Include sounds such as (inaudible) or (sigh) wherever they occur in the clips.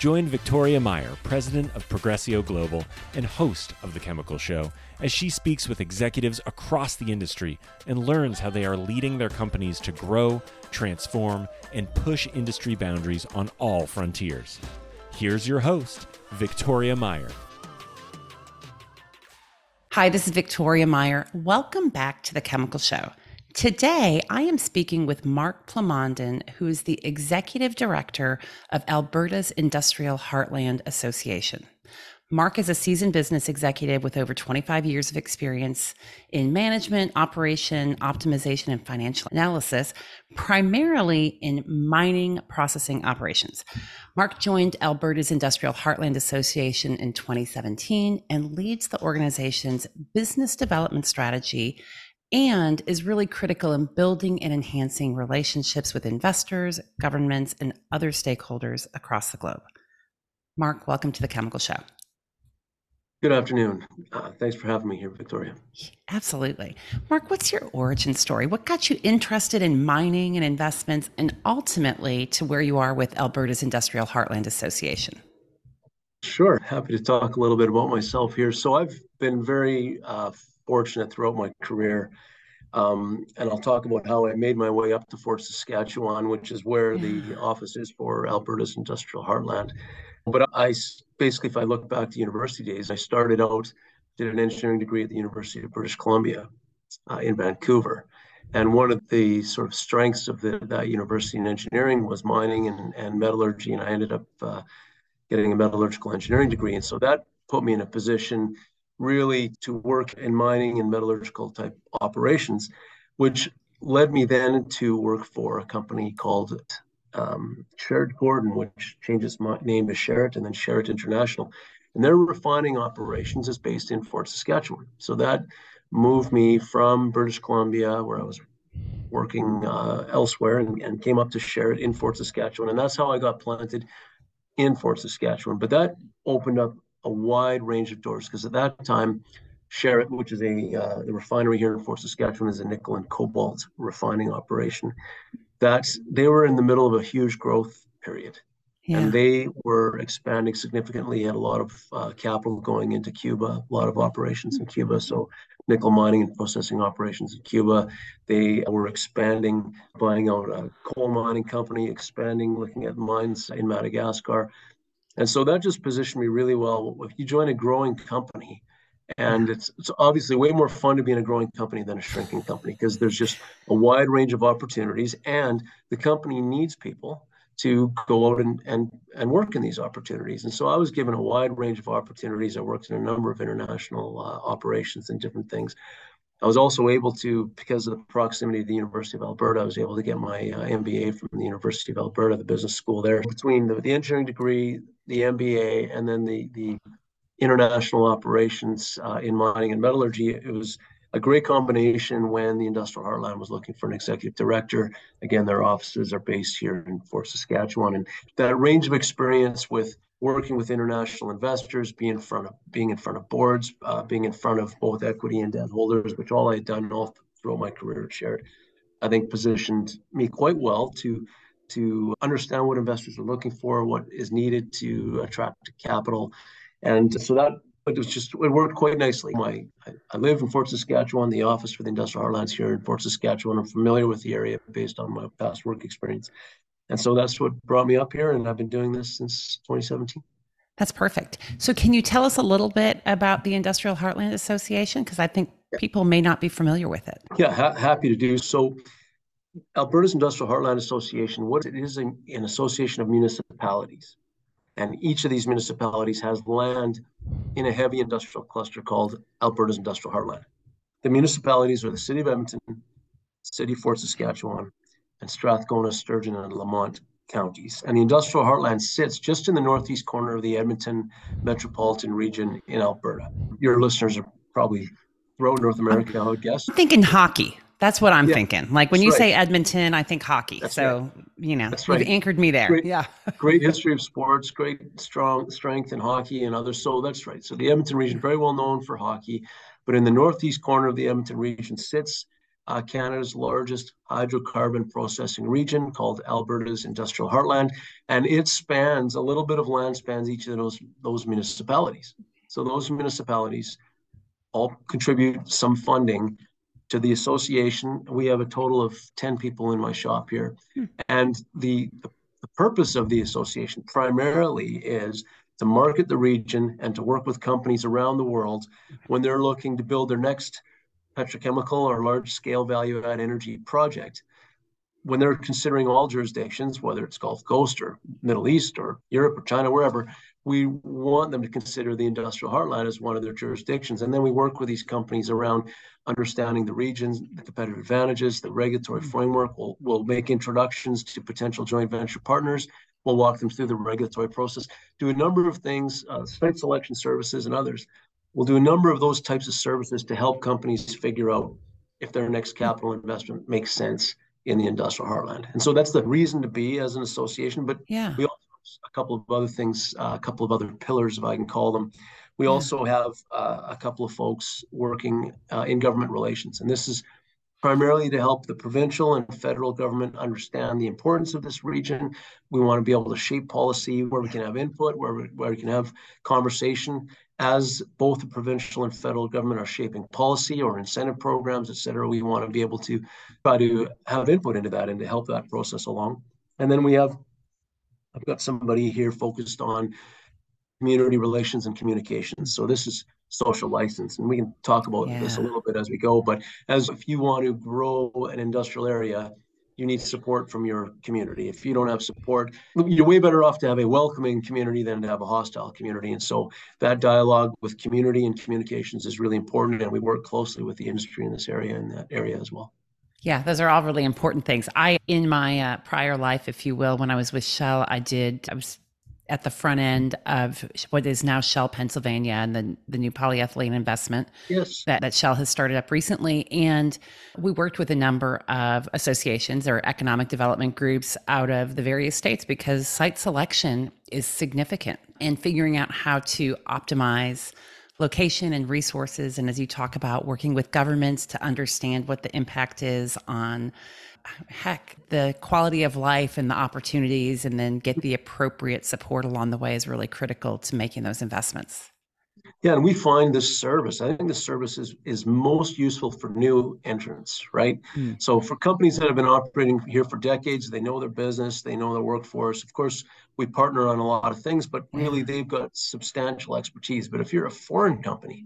Join Victoria Meyer, president of Progressio Global and host of The Chemical Show, as she speaks with executives across the industry and learns how they are leading their companies to grow, transform, and push industry boundaries on all frontiers. Here's your host, Victoria Meyer. Hi, this is Victoria Meyer. Welcome back to The Chemical Show. Today, I am speaking with Mark Plamondon, who is the Executive Director of Alberta's Industrial Heartland Association. Mark is a seasoned business executive with over 25 years of experience in management, operation, optimization, and financial analysis, primarily in mining processing operations. Mark joined Alberta's Industrial Heartland Association in 2017 and leads the organization's business development strategy and is really critical in building and enhancing relationships with investors, governments, and other stakeholders across the globe. Mark, welcome to the Chemical Show. Good afternoon. Uh, thanks for having me here, Victoria. Absolutely. Mark, what's your origin story? What got you interested in mining and investments and ultimately to where you are with Alberta's Industrial Heartland Association? Sure. Happy to talk a little bit about myself here. So, I've been very uh, fortunate throughout my career. Um, and I'll talk about how I made my way up to Fort Saskatchewan, which is where yeah. the office is for Alberta's Industrial Heartland. But I basically, if I look back to university days, I started out, did an engineering degree at the University of British Columbia uh, in Vancouver. And one of the sort of strengths of the, that university in engineering was mining and, and metallurgy. And I ended up uh, getting a metallurgical engineering degree. And so that put me in a position really to work in mining and metallurgical type operations, which led me then to work for a company called um, Sherritt Gordon, which changes my name to Sherritt and then Sherritt International. And their refining operations is based in Fort Saskatchewan. So that moved me from British Columbia, where I was working uh, elsewhere, and, and, came up to Sherritt in Fort Saskatchewan. And that's how I got planted in Fort Saskatchewan. But that opened up a wide range of doors because at that time, Sherritt, which is a uh, the refinery here in Fort Saskatchewan, is a nickel and cobalt refining operation. That they were in the middle of a huge growth period, yeah. and they were expanding significantly. Had a lot of uh, capital going into Cuba, a lot of operations in Cuba. So nickel mining and processing operations in Cuba. They were expanding, buying out a coal mining company, expanding, looking at mines in Madagascar. And so that just positioned me really well. If you join a growing company, and it's, it's obviously way more fun to be in a growing company than a shrinking company because there's just a wide range of opportunities, and the company needs people to go out and, and, and work in these opportunities. And so I was given a wide range of opportunities. I worked in a number of international uh, operations and different things. I was also able to, because of the proximity to the University of Alberta, I was able to get my uh, MBA from the University of Alberta, the business school there. Between the, the engineering degree, the MBA, and then the, the international operations uh, in mining and metallurgy, it was a great combination when the Industrial Heartland was looking for an executive director. Again, their offices are based here in Fort Saskatchewan. And that range of experience with working with international investors, being in front of being in front of boards, uh, being in front of both equity and debt holders, which all I had done all throughout my career at Sherritt, I think positioned me quite well to to understand what investors are looking for, what is needed to attract capital, and so that it was just it worked quite nicely. My I, I live in Fort Saskatchewan. The office for the Industrial Heartlands here in Fort Saskatchewan. I'm familiar with the area based on my past work experience. And so that's what brought me up here. And I've been doing this since 2017. That's perfect. So, can you tell us a little bit about the Industrial Heartland Association? Because I think people may not be familiar with it. Yeah, ha- happy to do so. Alberta's Industrial Heartland Association, what it is an, an association of municipalities. And each of these municipalities has land in a heavy industrial cluster called Alberta's Industrial Heartland. The municipalities are the City of Edmonton, City of Fort Saskatchewan, and Strathcona, Sturgeon, and Lamont counties. And the industrial heartland sits just in the northeast corner of the Edmonton metropolitan region in Alberta. Your listeners are probably throughout North America, I would guess. I'm thinking hockey. That's what I'm yeah, thinking. Like when you right. say Edmonton, I think hockey. That's so right. you know, that's right. you've anchored me there. Great, yeah. (laughs) great history of sports, great strong strength in hockey and others. So that's right. So the Edmonton region, very well known for hockey, but in the northeast corner of the Edmonton region sits uh, Canada's largest hydrocarbon processing region called Alberta's Industrial Heartland, and it spans a little bit of land spans each of those those municipalities. So those municipalities all contribute some funding to the association. We have a total of 10 people in my shop here. Hmm. And the, the purpose of the association primarily is to market the region and to work with companies around the world when they're looking to build their next petrochemical or large scale value add energy project. When they're considering all jurisdictions, whether it's Gulf Coast or Middle East or Europe or China, wherever, we want them to consider the industrial heartland as one of their jurisdictions. And then we work with these companies around understanding the regions, the competitive advantages, the regulatory mm-hmm. framework. We'll, we'll make introductions to potential joint venture partners. We'll walk them through the regulatory process, do a number of things, uh, site selection services and others. We'll do a number of those types of services to help companies figure out if their next capital investment makes sense in the industrial heartland. And so that's the reason to be as an association. But yeah. we also a couple of other things, uh, a couple of other pillars, if I can call them. We yeah. also have uh, a couple of folks working uh, in government relations, and this is primarily to help the provincial and federal government understand the importance of this region. We want to be able to shape policy where we can have input, where we, where we can have conversation. As both the provincial and federal government are shaping policy or incentive programs, et cetera, we want to be able to try to have input into that and to help that process along. And then we have I've got somebody here focused on community relations and communications. So this is social license, and we can talk about yeah. this a little bit as we go. But as if you want to grow an industrial area, you need support from your community. If you don't have support, you're way better off to have a welcoming community than to have a hostile community. And so that dialogue with community and communications is really important, and we work closely with the industry in this area in that area as well. Yeah, those are all really important things. I, in my uh, prior life, if you will, when I was with Shell, I did, I was at the front end of what is now Shell Pennsylvania and the, the new polyethylene investment yes. that, that Shell has started up recently. And we worked with a number of associations or economic development groups out of the various states because site selection is significant and figuring out how to optimize location and resources. And as you talk about working with governments to understand what the impact is on heck, the quality of life and the opportunities, and then get the appropriate support along the way is really critical to making those investments. Yeah, and we find this service. I think this service is, is most useful for new entrants, right? Mm. So for companies that have been operating here for decades, they know their business, they know their workforce. Of course, we partner on a lot of things, but really they've got substantial expertise. But if you're a foreign company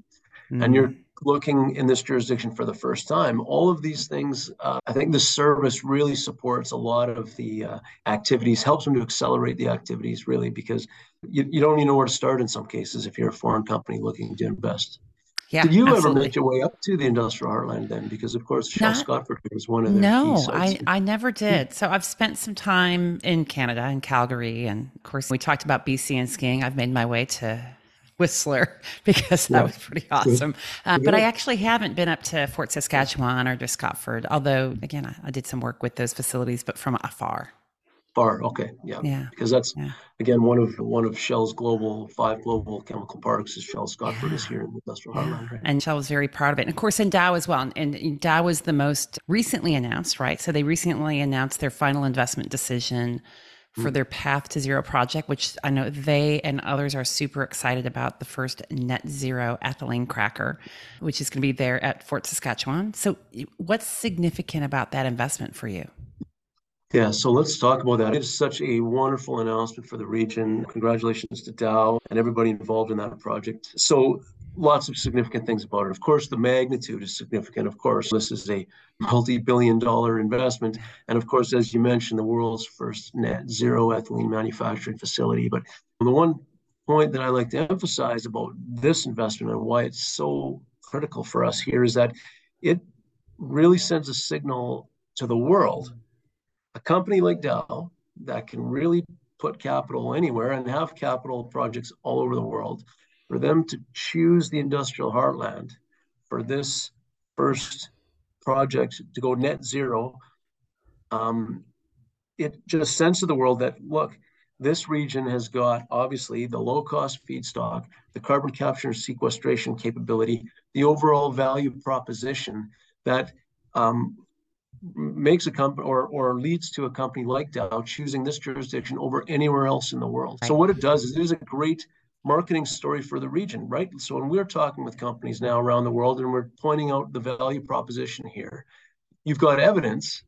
mm. and you're looking in this jurisdiction for the first time, all of these things, uh, I think the service really supports a lot of the uh, activities, helps them to accelerate the activities really, because you, you don't even know where to start in some cases if you're a foreign company looking to invest. Yeah, Did you absolutely. ever make your way up to the industrial heartland then? Because of course, Shell Scotford was one of their no, I I never did. So I've spent some time in Canada, in Calgary, and of course we talked about BC and skiing. I've made my way to Whistler (laughs) because that yeah. was pretty awesome. Uh, but I actually haven't been up to Fort Saskatchewan or to Scotford, although again I, I did some work with those facilities, but from afar far. Okay, yeah, yeah, because that's yeah. again one of one of Shell's global five global chemical parks is Shell Scotford yeah. is here in the industrial heartland. Right? And Shell was very proud of it, and of course in Dow as well. And, and Dow was the most recently announced, right? So they recently announced their final investment decision for their Path to Zero project, which I know they and others are super excited about the first net zero ethylene cracker, which is going to be there at Fort Saskatchewan. So, what's significant about that investment for you? Yeah, so let's talk about that. It's such a wonderful announcement for the region. Congratulations to Dow and everybody involved in that project. So, lots of significant things about it. Of course, the magnitude is significant. Of course, this is a multi billion dollar investment. And of course, as you mentioned, the world's first net zero ethylene manufacturing facility. But the one point that I like to emphasize about this investment and why it's so critical for us here is that it really sends a signal to the world a company like Dow that can really put capital anywhere and have capital projects all over the world, for them to choose the industrial heartland for this first project to go net zero, um, it just sends to the world that look, this region has got obviously the low cost feedstock, the carbon capture and sequestration capability, the overall value proposition that um, makes a company or, or leads to a company like Dow choosing this jurisdiction over anywhere else in the world. So what it does is it is a great marketing story for the region, right? So when we're talking with companies now around the world and we're pointing out the value proposition here, you've got evidence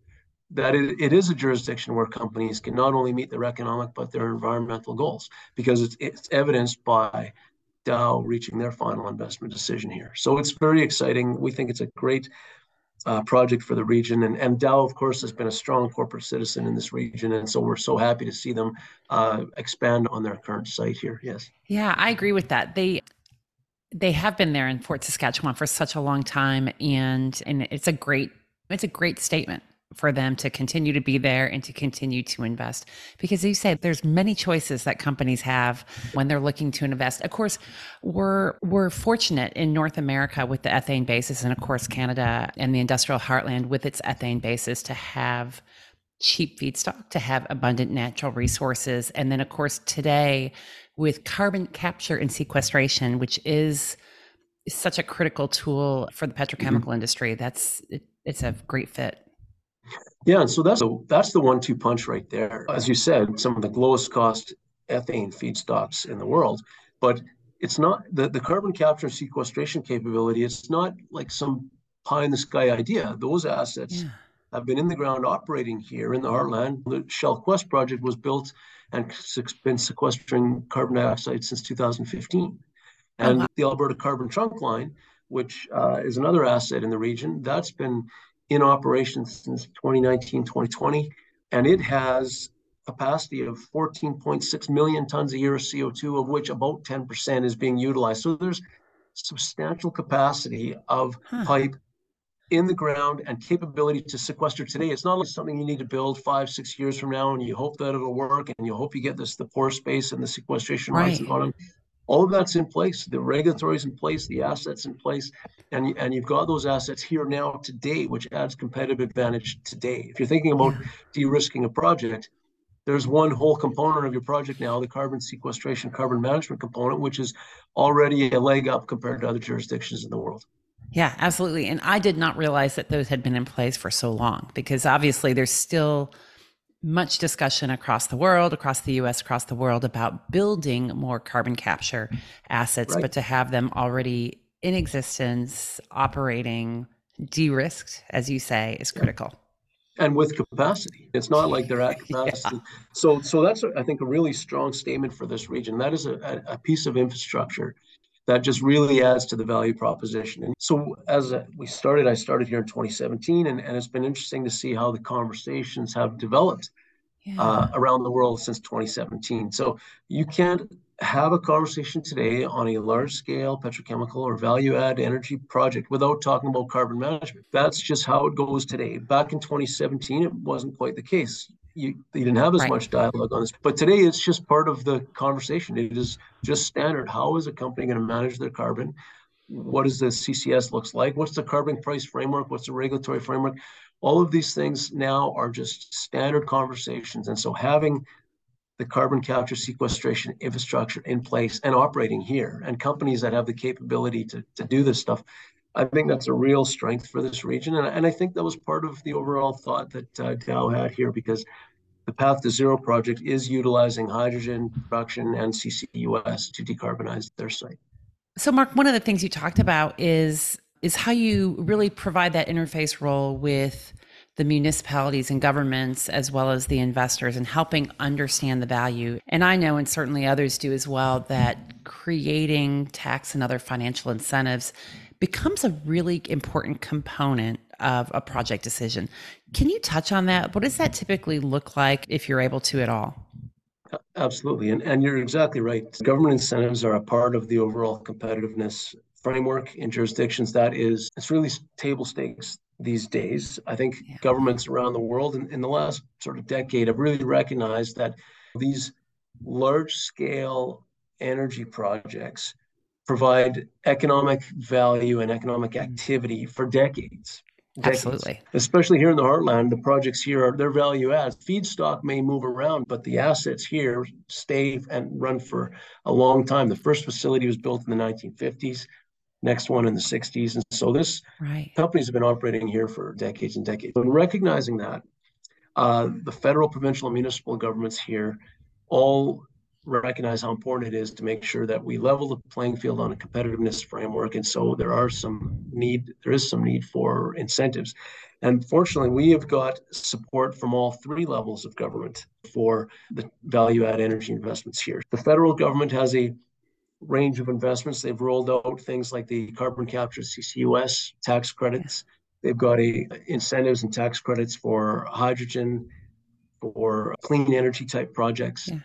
that it, it is a jurisdiction where companies can not only meet their economic but their environmental goals because it's, it's evidenced by Dow reaching their final investment decision here. So it's very exciting. We think it's a great uh, project for the region. And, and Dow, of course, has been a strong corporate citizen in this region. And so we're so happy to see them uh, expand on their current site here. Yes. Yeah, I agree with that. They they have been there in Fort Saskatchewan for such a long time and and it's a great it's a great statement for them to continue to be there and to continue to invest. Because you said there's many choices that companies have when they're looking to invest. Of course we're we're fortunate in north america with the ethane basis and of course canada and the industrial heartland with its ethane basis to have cheap feedstock to have abundant natural resources. And then of course today with carbon capture and sequestration which is such a critical tool for the petrochemical mm-hmm. industry that's it, it's a great fit yeah, and so that's a, that's the one-two punch right there. As you said, some of the lowest cost ethane feedstocks in the world, but it's not the, the carbon capture and sequestration capability. It's not like some pie in the sky idea. Those assets yeah. have been in the ground operating here in the heartland. The Shell Quest project was built and has been sequestering carbon dioxide since 2015. And oh, wow. the Alberta Carbon Trunk Line, which uh, is another asset in the region, that's been in operation since 2019, 2020, and it has capacity of 14.6 million tons a year of CO2, of which about 10% is being utilized. So there's substantial capacity of huh. pipe in the ground and capability to sequester today. It's not like something you need to build five, six years from now, and you hope that it'll work, and you hope you get this the pore space and the sequestration right. rights on them all of that's in place. The regulatory is in place, the assets in place, and and you've got those assets here now today, which adds competitive advantage today. If you're thinking about de-risking a project, there's one whole component of your project now, the carbon sequestration, carbon management component, which is already a leg up compared to other jurisdictions in the world. Yeah, absolutely. And I did not realize that those had been in place for so long because obviously there's still much discussion across the world, across the US, across the world about building more carbon capture assets, right. but to have them already in existence, operating, de risked, as you say, is critical. And with capacity, it's not like they're at (laughs) capacity. yeah. So, so that's I think a really strong statement for this region. That is a, a piece of infrastructure that just really adds to the value proposition. And so as we started, I started here in 2017, and, and it's been interesting to see how the conversations have developed yeah. uh, around the world since 2017. So you can't have a conversation today on a large scale petrochemical or value add energy project without talking about carbon management. That's just how it goes today. Back in 2017, it wasn't quite the case you, you didn't have as right. much dialogue on this. But today it's just part of the conversation. It is just standard. How is a company going to manage their carbon? What does the CCS looks like? What's the carbon price framework? What's the regulatory framework? All of these things now are just standard conversations. And so having the carbon capture sequestration infrastructure in place and operating here and companies that have the capability to, to do this stuff I think that's a real strength for this region. And, and I think that was part of the overall thought that uh, Dow had here because the Path to Zero project is utilizing hydrogen production and CCUS to decarbonize their site. So, Mark, one of the things you talked about is is how you really provide that interface role with the municipalities and governments as well as the investors and helping understand the value. And I know, and certainly others do as well, that creating tax and other financial incentives becomes a really important component of a project decision. Can you touch on that? What does that typically look like if you're able to at all? Absolutely. And, and you're exactly right. Government incentives are a part of the overall competitiveness framework in jurisdictions. That is, it's really table stakes these days. I think yeah. governments around the world in, in the last sort of decade have really recognized that these large scale energy projects provide economic value and economic activity for decades. decades. Absolutely. Especially here in the heartland, the projects here are their value adds. Feedstock may move around, but the assets here stay and run for a long time. The first facility was built in the 1950s, next one in the 60s. And so this right. companies have been operating here for decades and decades. And recognizing that, uh, the federal, provincial, and municipal governments here all recognize how important it is to make sure that we level the playing field on a competitiveness framework. And so there are some need, there is some need for incentives. And fortunately, we have got support from all three levels of government for the value add energy investments here. The federal government has a range of investments. They've rolled out things like the carbon capture CCUS tax credits. They've got a incentives and tax credits for hydrogen, for clean energy type projects. Yeah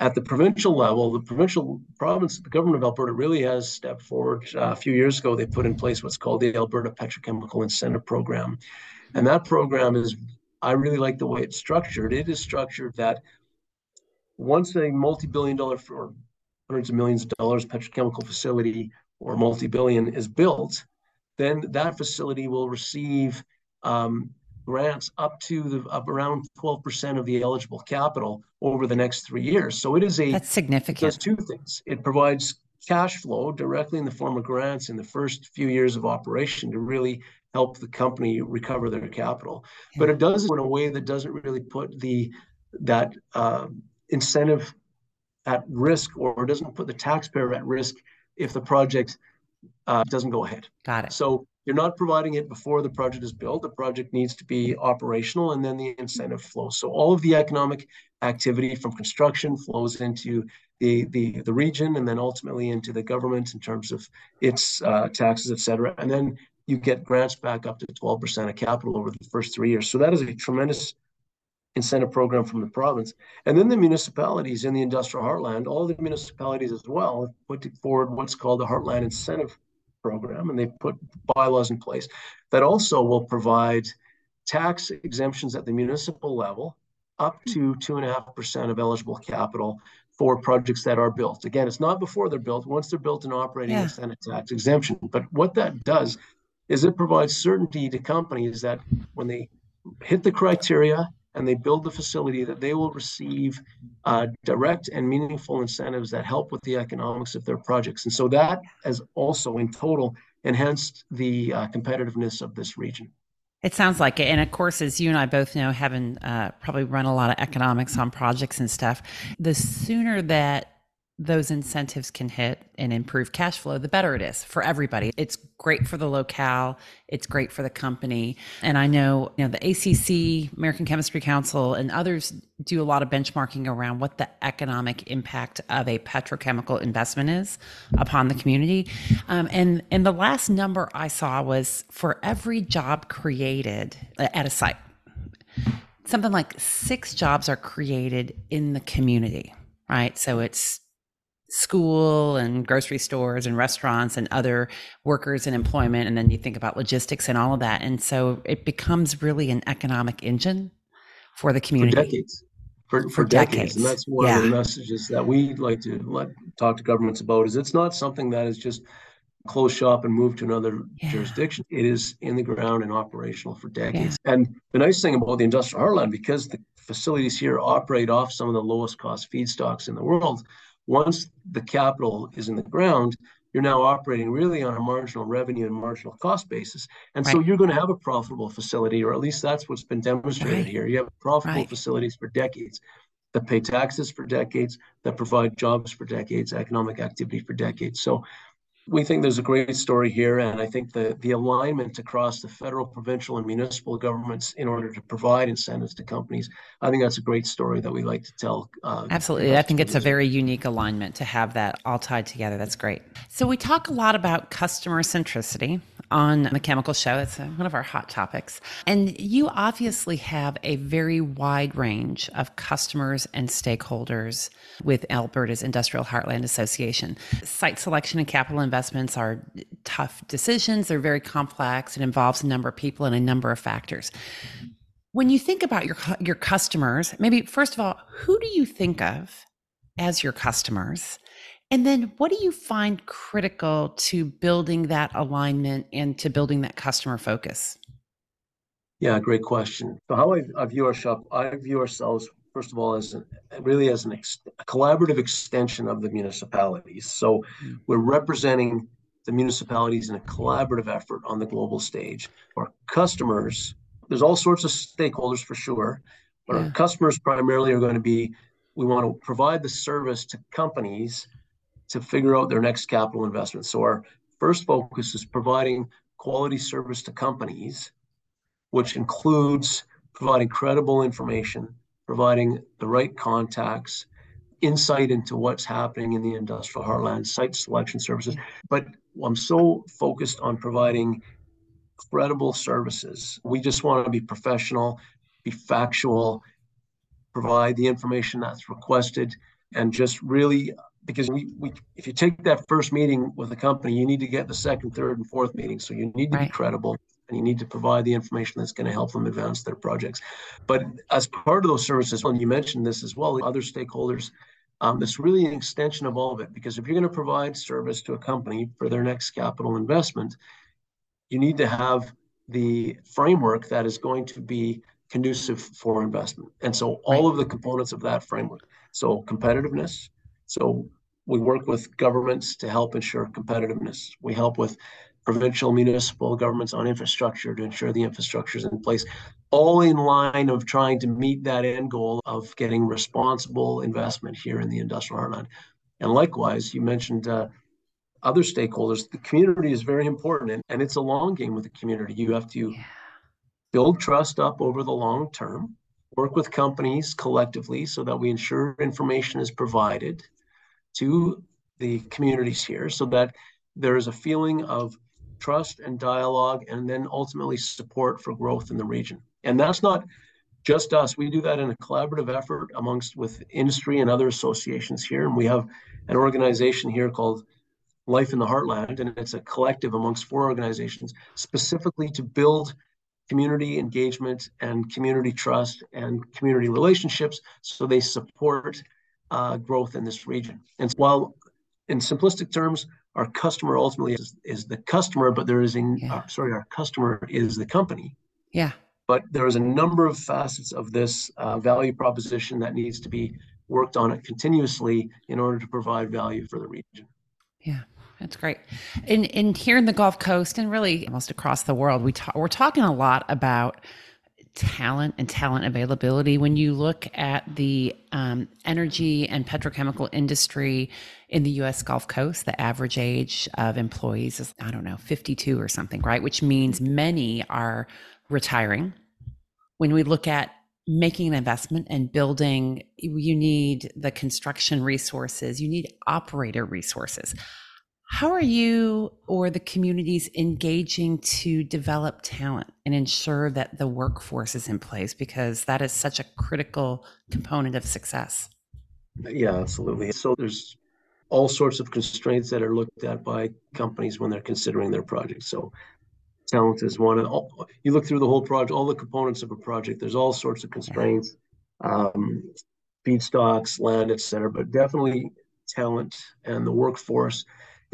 at the provincial level, the provincial province, the government of Alberta really has stepped forward. Uh, a few years ago, they put in place what's called the Alberta Petrochemical Incentive Program. And that program is, I really like the way it's structured. It is structured that once a multi billion dollar or hundreds of millions of dollars petrochemical facility or multi billion is built, then that facility will receive um, grants up to the up around 12% of the eligible capital over the next three years. So it is a that's significant. It does two things. It provides cash flow directly in the form of grants in the first few years of operation to really help the company recover their capital. Yeah. But it does it in a way that doesn't really put the that uh, incentive at risk or doesn't put the taxpayer at risk if the project uh, doesn't go ahead. Got it. So you're not providing it before the project is built. The project needs to be operational and then the incentive flows. So all of the economic activity from construction flows into the, the, the region and then ultimately into the government in terms of its uh, taxes, et cetera. And then you get grants back up to 12% of capital over the first three years. So that is a tremendous incentive program from the province. And then the municipalities in the industrial heartland, all the municipalities as well, have put forward what's called the Heartland Incentive program, and they put bylaws in place that also will provide tax exemptions at the municipal level up to hmm. two and a half percent of eligible capital for projects that are built. Again, it's not before they're built. Once they're built and operating, yeah. it's then a tax exemption. But what that does is it provides certainty to companies that when they hit the criteria and they build the facility that they will receive uh, direct and meaningful incentives that help with the economics of their projects. And so that has also in total enhanced the uh, competitiveness of this region. It sounds like it. And of course, as you and I both know, having uh, probably run a lot of economics on projects and stuff, the sooner that those incentives can hit and improve cash flow, the better it is for everybody. It's great for the locale, it's great for the company. And I know, you know, the ACC, American Chemistry Council, and others do a lot of benchmarking around what the economic impact of a petrochemical investment is upon the community. Um, and and the last number I saw was for every job created at a site, something like six jobs are created in the community right? So it's school and grocery stores and restaurants and other workers and employment and then you think about logistics and all of that and so it becomes really an economic engine for the community for decades for, for, for decades. decades. and that's one yeah. of the messages that we like to let talk to governments about is it's not something that is just close shop and move to another yeah. jurisdiction it is in the ground and operational for decades yeah. and the nice thing about the industrial heartland because the facilities here operate off some of the lowest cost feedstocks in the world once the capital is in the ground, you're now operating really on a marginal revenue and marginal cost basis. And right. so you're going to have a profitable facility, or at least that's what's been demonstrated right. here. You have profitable right. facilities for decades that pay taxes for decades, that provide jobs for decades, economic activity for decades. So we think there's a great story here, and I think the, the alignment across the federal, provincial, and municipal governments in order to provide incentives to companies, I think that's a great story that we like to tell. Uh, Absolutely. I think it's a very unique alignment to have that all tied together. That's great. So, we talk a lot about customer centricity on the chemical show. It's one of our hot topics. And you obviously have a very wide range of customers and stakeholders with Alberta's Industrial Heartland Association. Site selection and capital investments are tough decisions, they're very complex, it involves a number of people and a number of factors. When you think about your your customers, maybe first of all, who do you think of as your customers? And then what do you find critical to building that alignment and to building that customer focus? Yeah, great question. So how I, I view our shop, I view ourselves first of all as an, really as an ex, a collaborative extension of the municipalities. So mm. we're representing the municipalities in a collaborative effort on the global stage. Our customers, there's all sorts of stakeholders for sure, but yeah. our customers primarily are going to be we want to provide the service to companies to figure out their next capital investment. So our first focus is providing quality service to companies, which includes providing credible information, providing the right contacts, insight into what's happening in the industrial heartland, site selection services. But I'm so focused on providing credible services. We just want to be professional, be factual, provide the information that's requested, and just really because we, we if you take that first meeting with a company, you need to get the second, third, and fourth meeting. So you need to right. be credible and you need to provide the information that's going to help them advance their projects. But as part of those services, and you mentioned this as well, other stakeholders, um, it's really an extension of all of it. Because if you're going to provide service to a company for their next capital investment, you need to have the framework that is going to be conducive for investment. And so all right. of the components of that framework. So competitiveness, so we work with governments to help ensure competitiveness. We help with provincial, municipal governments on infrastructure to ensure the infrastructure is in place, all in line of trying to meet that end goal of getting responsible investment here in the industrial heartland. And likewise, you mentioned uh, other stakeholders. The community is very important, and, and it's a long game with the community. You have to yeah. build trust up over the long term, work with companies collectively so that we ensure information is provided to the communities here so that there is a feeling of trust and dialogue and then ultimately support for growth in the region. And that's not just us. We do that in a collaborative effort amongst with industry and other associations here. And we have an organization here called life in the heartland and it's a collective amongst four organizations specifically to build community engagement and community trust and community relationships so they support uh, growth in this region. And while in simplistic terms, our customer ultimately is, is the customer, but there is a yeah. uh, sorry, our customer is the company. Yeah. But there is a number of facets of this uh, value proposition that needs to be worked on it continuously in order to provide value for the region. Yeah. That's great. And, and here in the Gulf Coast and really almost across the world, we talk, we're talking a lot about talent and talent availability. When you look at the um, energy and petrochemical industry in the US Gulf Coast, the average age of employees is, I don't know, 52 or something, right? Which means many are retiring. When we look at making an investment and building, you need the construction resources, you need operator resources. How are you or the communities engaging to develop talent and ensure that the workforce is in place? Because that is such a critical component of success. Yeah, absolutely. So there's all sorts of constraints that are looked at by companies when they're considering their projects. So talent is one of all, you look through the whole project, all the components of a project, there's all sorts of constraints, um, feedstocks, land, et cetera, but definitely talent and the workforce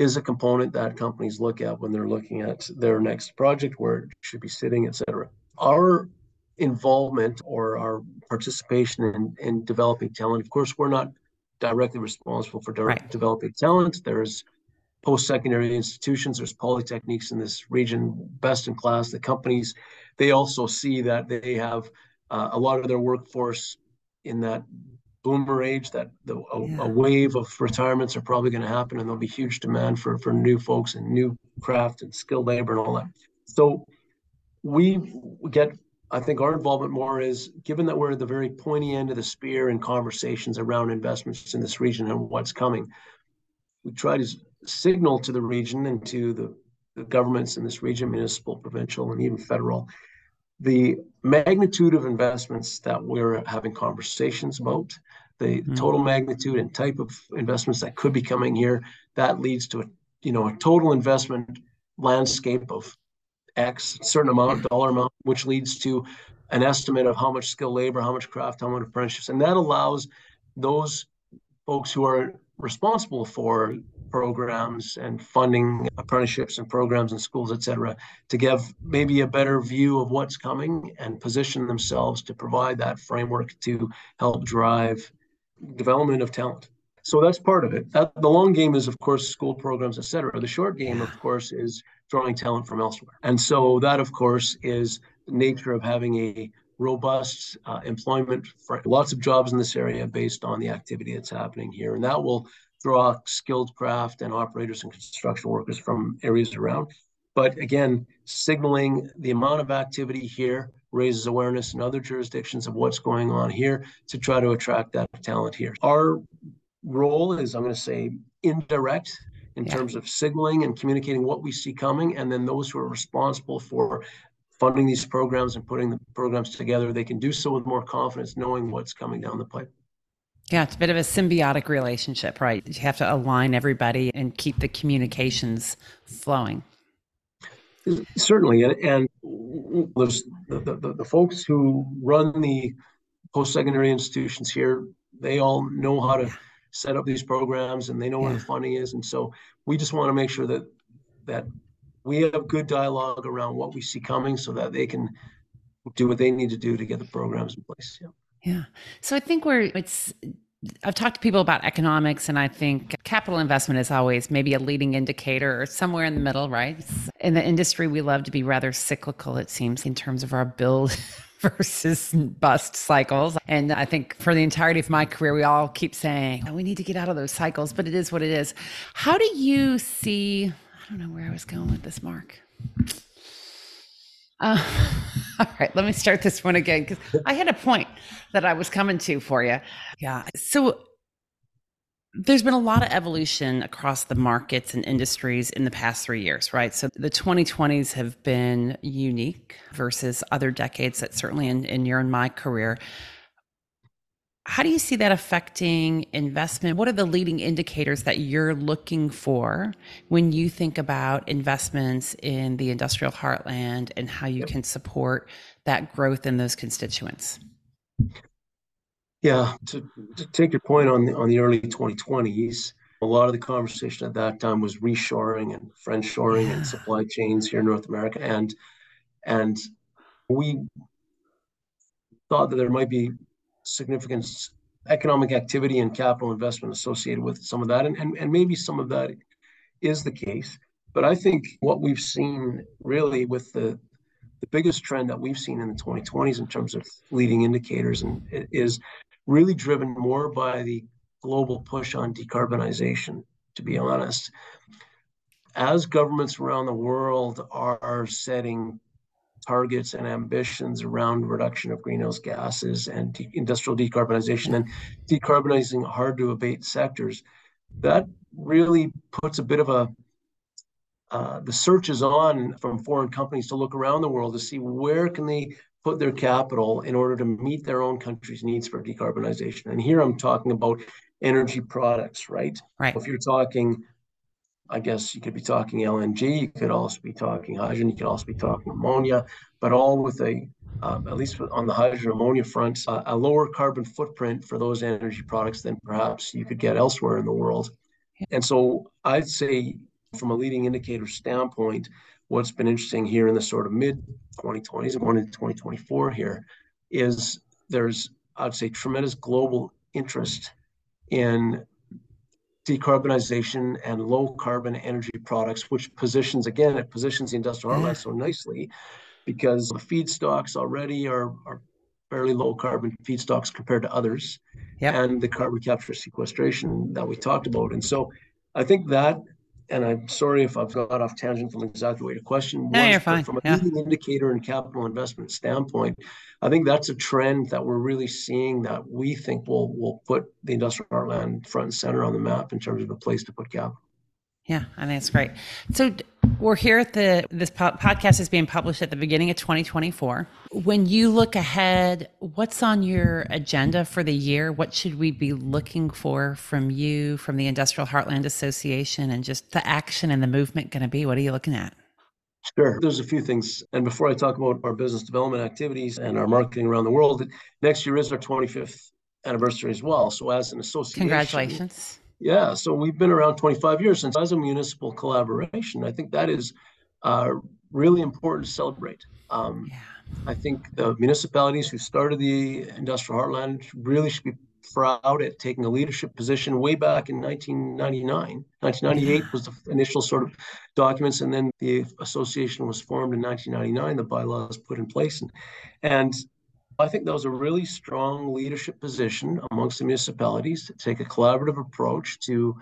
is a component that companies look at when they're looking at their next project, where it should be sitting, et cetera. Our involvement or our participation in, in developing talent, of course, we're not directly responsible for right. developing talent. There's post-secondary institutions, there's polytechnics in this region, best in class. The companies, they also see that they have uh, a lot of their workforce in that boomer age that the, a, yeah. a, wave of retirements are probably going to happen and there'll be huge demand for for new folks and new craft and skilled labor and all that so we get i think our involvement more is given that we're at the very pointy end of the spear in conversations around investments in this region and what's coming we try to signal to the region and to the, the governments in this region municipal provincial and even federal the magnitude of investments that we're having conversations about, the mm-hmm. total magnitude and type of investments that could be coming here, that leads to a you know a total investment landscape of X certain amount, dollar amount, which leads to an estimate of how much skilled labor, how much craft, how much apprenticeships, and that allows those folks who are responsible for programs and funding apprenticeships and programs in schools, et cetera, to give maybe a better view of what's coming and position themselves to provide that framework to help drive development of talent. So that's part of it. That, the long game is, of course, school programs, et cetera. The short game, of course, is drawing talent from elsewhere. And so that, of course, is the nature of having a robust uh, employment for lots of jobs in this area based on the activity that's happening here. And that will draw skilled craft and operators and construction workers from areas around. But again, signaling the amount of activity here raises awareness in other jurisdictions of what's going on here to try to attract that talent here. Our role is, I'm going to say, indirect in yeah. terms of signaling and communicating what we see coming. And then those who are responsible for funding these programs and putting the programs together, they can do so with more confidence, knowing what's coming down the pipe. Yeah, it's a bit of a symbiotic relationship, right? You have to align everybody and keep the communications flowing. Certainly, and, and the, the, the folks who run the post-secondary institutions here. They all know how to set up these programs, and they know yeah. where the funding is. And so, we just want to make sure that that we have good dialogue around what we see coming, so that they can do what they need to do to get the programs in place. Yeah. Yeah. So I think we're it's I've talked to people about economics, and I think capital investment is always maybe a leading indicator or somewhere in the middle, right? In the industry, we love to be rather cyclical, it seems, in terms of our build (laughs) versus bust cycles. And I think for the entirety of my career, we all keep saying, oh, we need to get out of those cycles, but it is what it is. How do you see? I don't know where I was going with this, Mark. Uh, (laughs) (laughs) all right, let me start this one again because I had a point that I was coming to for you. Yeah. So there's been a lot of evolution across the markets and industries in the past three years, right? So the 2020s have been unique versus other decades that certainly in, in your and my career how do you see that affecting investment? What are the leading indicators that you're looking for when you think about investments in the industrial heartland and how you can support that growth in those constituents? Yeah, to, to take your point on the on the early 2020s, a lot of the conversation at that time was reshoring and friendshoring yeah. and supply chains here in North America, and and we thought that there might be significant economic activity and capital investment associated with some of that. And, and, and maybe some of that is the case. But I think what we've seen really with the the biggest trend that we've seen in the 2020s in terms of leading indicators and is really driven more by the global push on decarbonization, to be honest. As governments around the world are setting targets and ambitions around reduction of greenhouse gases and de- industrial decarbonization and decarbonizing hard to abate sectors, that really puts a bit of a uh, the search is on from foreign companies to look around the world to see where can they put their capital in order to meet their own country's needs for decarbonization. And here I'm talking about energy products, right? Right. If you're talking I guess you could be talking LNG, you could also be talking hydrogen, you could also be talking ammonia, but all with a, um, at least on the hydrogen ammonia front, uh, a lower carbon footprint for those energy products than perhaps you could get elsewhere in the world. And so I'd say, from a leading indicator standpoint, what's been interesting here in the sort of mid 2020s and going into 2024 here is there's, I'd say, tremendous global interest in decarbonization and low carbon energy products, which positions, again, it positions the industrial mm-hmm. heartland so nicely because the feedstocks already are, are fairly low carbon feedstocks compared to others yep. and the carbon capture sequestration that we talked about. And so I think that and I'm sorry if I've got off tangent from exactly what your question no. You're fine. From a yeah. leading indicator and capital investment standpoint, I think that's a trend that we're really seeing that we think will will put the industrial heartland front and center on the map in terms of a place to put capital. Yeah, I think it's great. So we're here at the this podcast is being published at the beginning of 2024. When you look ahead, what's on your agenda for the year? What should we be looking for from you, from the Industrial Heartland Association, and just the action and the movement going to be? What are you looking at? Sure. There's a few things. And before I talk about our business development activities and our marketing around the world, next year is our 25th anniversary as well. So as an association, congratulations Yeah, so we've been around 25 years since as a municipal collaboration. I think that is uh, really important to celebrate. Um, yeah. I think the municipalities who started the industrial heartland really should be proud at taking a leadership position way back in 1999. 1998 was the initial sort of documents, and then the association was formed in 1999. The bylaws put in place, and, and I think that was a really strong leadership position amongst the municipalities to take a collaborative approach to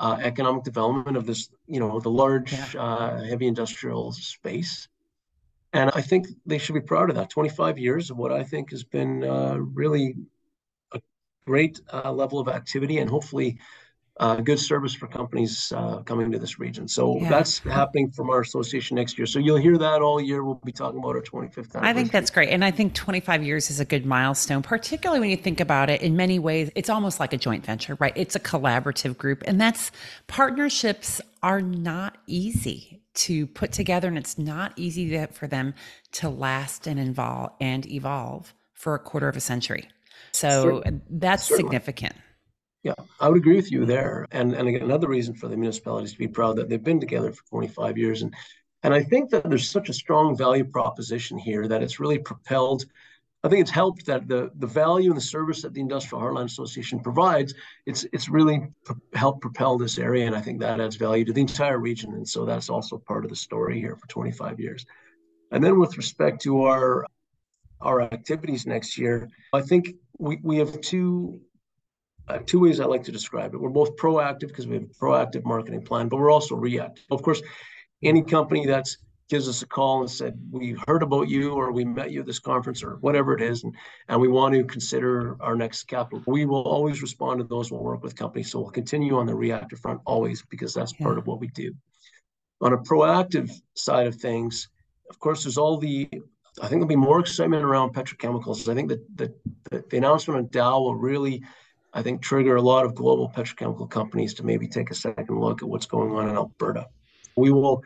uh, economic development of this, you know, the large, yeah. uh, heavy industrial space. And I think they should be proud of that. 25 years of what I think has been uh, really a great uh, level of activity and hopefully uh, good service for companies uh, coming to this region. So yeah. that's happening from our association next year. So you'll hear that all year. We'll be talking about our 25th anniversary. I think that's great. And I think 25 years is a good milestone, particularly when you think about it in many ways. It's almost like a joint venture, right? It's a collaborative group. And that's partnerships are not easy to put together and it's not easy to, for them to last and involve and evolve for a quarter of a century. So Certainly. that's Certainly. significant. Yeah, I would agree with you there. And and again, another reason for the municipalities to be proud that they've been together for 25 years. And and I think that there's such a strong value proposition here that it's really propelled. I think it's helped that the the value and the service that the Industrial Heartland Association provides, it's it's really helped propel this area, and I think that adds value to the entire region. And so that's also part of the story here for 25 years. And then with respect to our our activities next year, I think we, we have two uh, two ways I like to describe it. We're both proactive because we have a proactive marketing plan, but we're also reactive. Of course, any company that gives us a call and said, we heard about you or we met you at this conference or whatever it is, and, and we want to consider our next capital, we will always respond to those. We'll work with companies. So we'll continue on the reactive front always because that's yeah. part of what we do. On a proactive side of things, of course, there's all the I think there'll be more excitement around petrochemicals. I think that the, the, the announcement on Dow will really I think, trigger a lot of global petrochemical companies to maybe take a second look at what's going on in Alberta. We will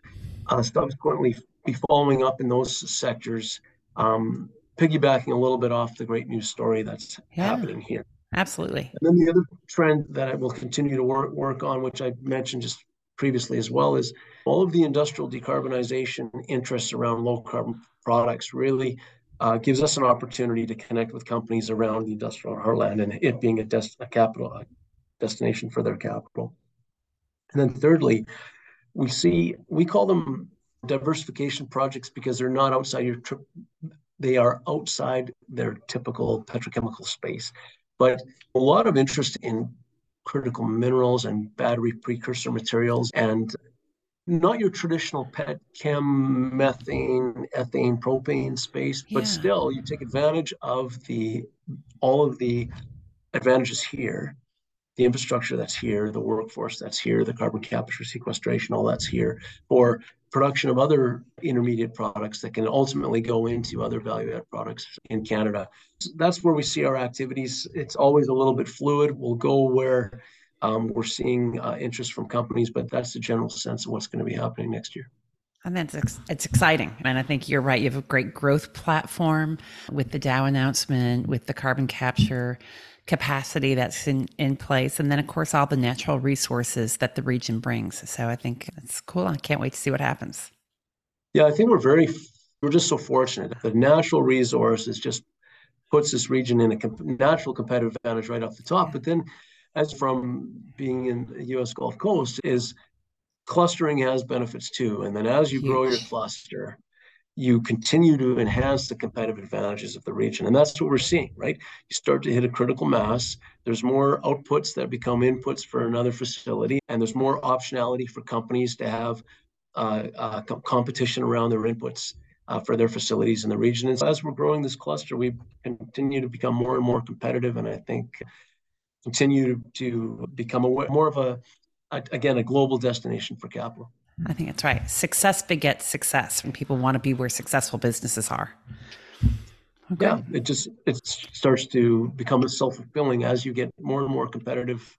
uh, subsequently be following up in those sectors, um, piggybacking a little bit off the great news story that's yeah, happening here. Absolutely. And then the other trend that I will continue to work, work on, which I mentioned just previously as well, is all of the industrial decarbonization interests around low carbon products really uh, gives us an opportunity to connect with companies around the industrial heartland and it being a, des- a capital a destination for their capital. And then thirdly, we see we call them diversification projects because they're not outside your trip. They are outside their typical petrochemical space, but a lot of interest in critical minerals and battery precursor materials and not your traditional pet chem methane ethane propane space but still you take advantage of the all of the advantages here the infrastructure that's here the workforce that's here the carbon capture sequestration all that's here for production of other intermediate products that can ultimately go into other value add products in canada. So that's where we see our activities. It's always a little bit fluid. We'll go where um, we're seeing uh, interest from companies, but that's the general sense of what's going to be happening next year. And that's it's exciting, and I think you're right. You have a great growth platform with the Dow announcement, with the carbon capture capacity that's in, in place, and then of course all the natural resources that the region brings. So I think it's cool. I can't wait to see what happens. Yeah, I think we're very we're just so fortunate. The natural resources just puts this region in a natural competitive advantage right off the top. But then as from being in the U.S. Gulf Coast is clustering has benefits too. And then as you Huge. grow your cluster, you continue to enhance the competitive advantages of the region. And that's what we're seeing, right? You start to hit a critical mass. There's more outputs that become inputs for another facility, and there's more optionality for companies to have uh, uh, competition around their inputs. Uh, for their facilities in the region. And so as we're growing this cluster, we continue to become more and more competitive. And I think continue to become a, more of a, a, again, a global destination for capital. I think that's right. Success begets success when people want to be where successful businesses are. Okay. Yeah, it just it starts to become a self fulfilling as you get more and more competitive.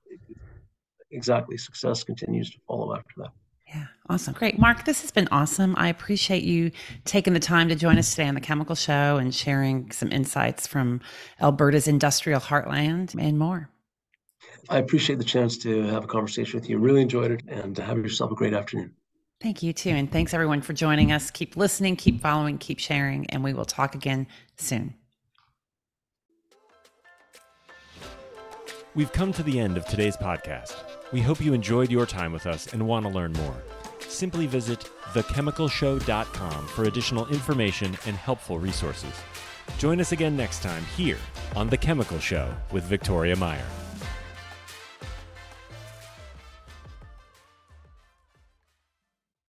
Exactly, success continues to follow after that. Yeah, awesome. Great. Mark, this has been awesome. I appreciate you taking the time to join us today on the Chemical Show and sharing some insights from Alberta's industrial heartland and more. I appreciate the chance to have a conversation with you. Really enjoyed it, and have yourself a great afternoon. Thank you too. And thanks everyone for joining us. Keep listening, keep following, keep sharing, and we will talk again soon. We've come to the end of today's podcast. We hope you enjoyed your time with us and want to learn more. Simply visit thechemicalshow.com for additional information and helpful resources. Join us again next time here on The Chemical Show with Victoria Meyer.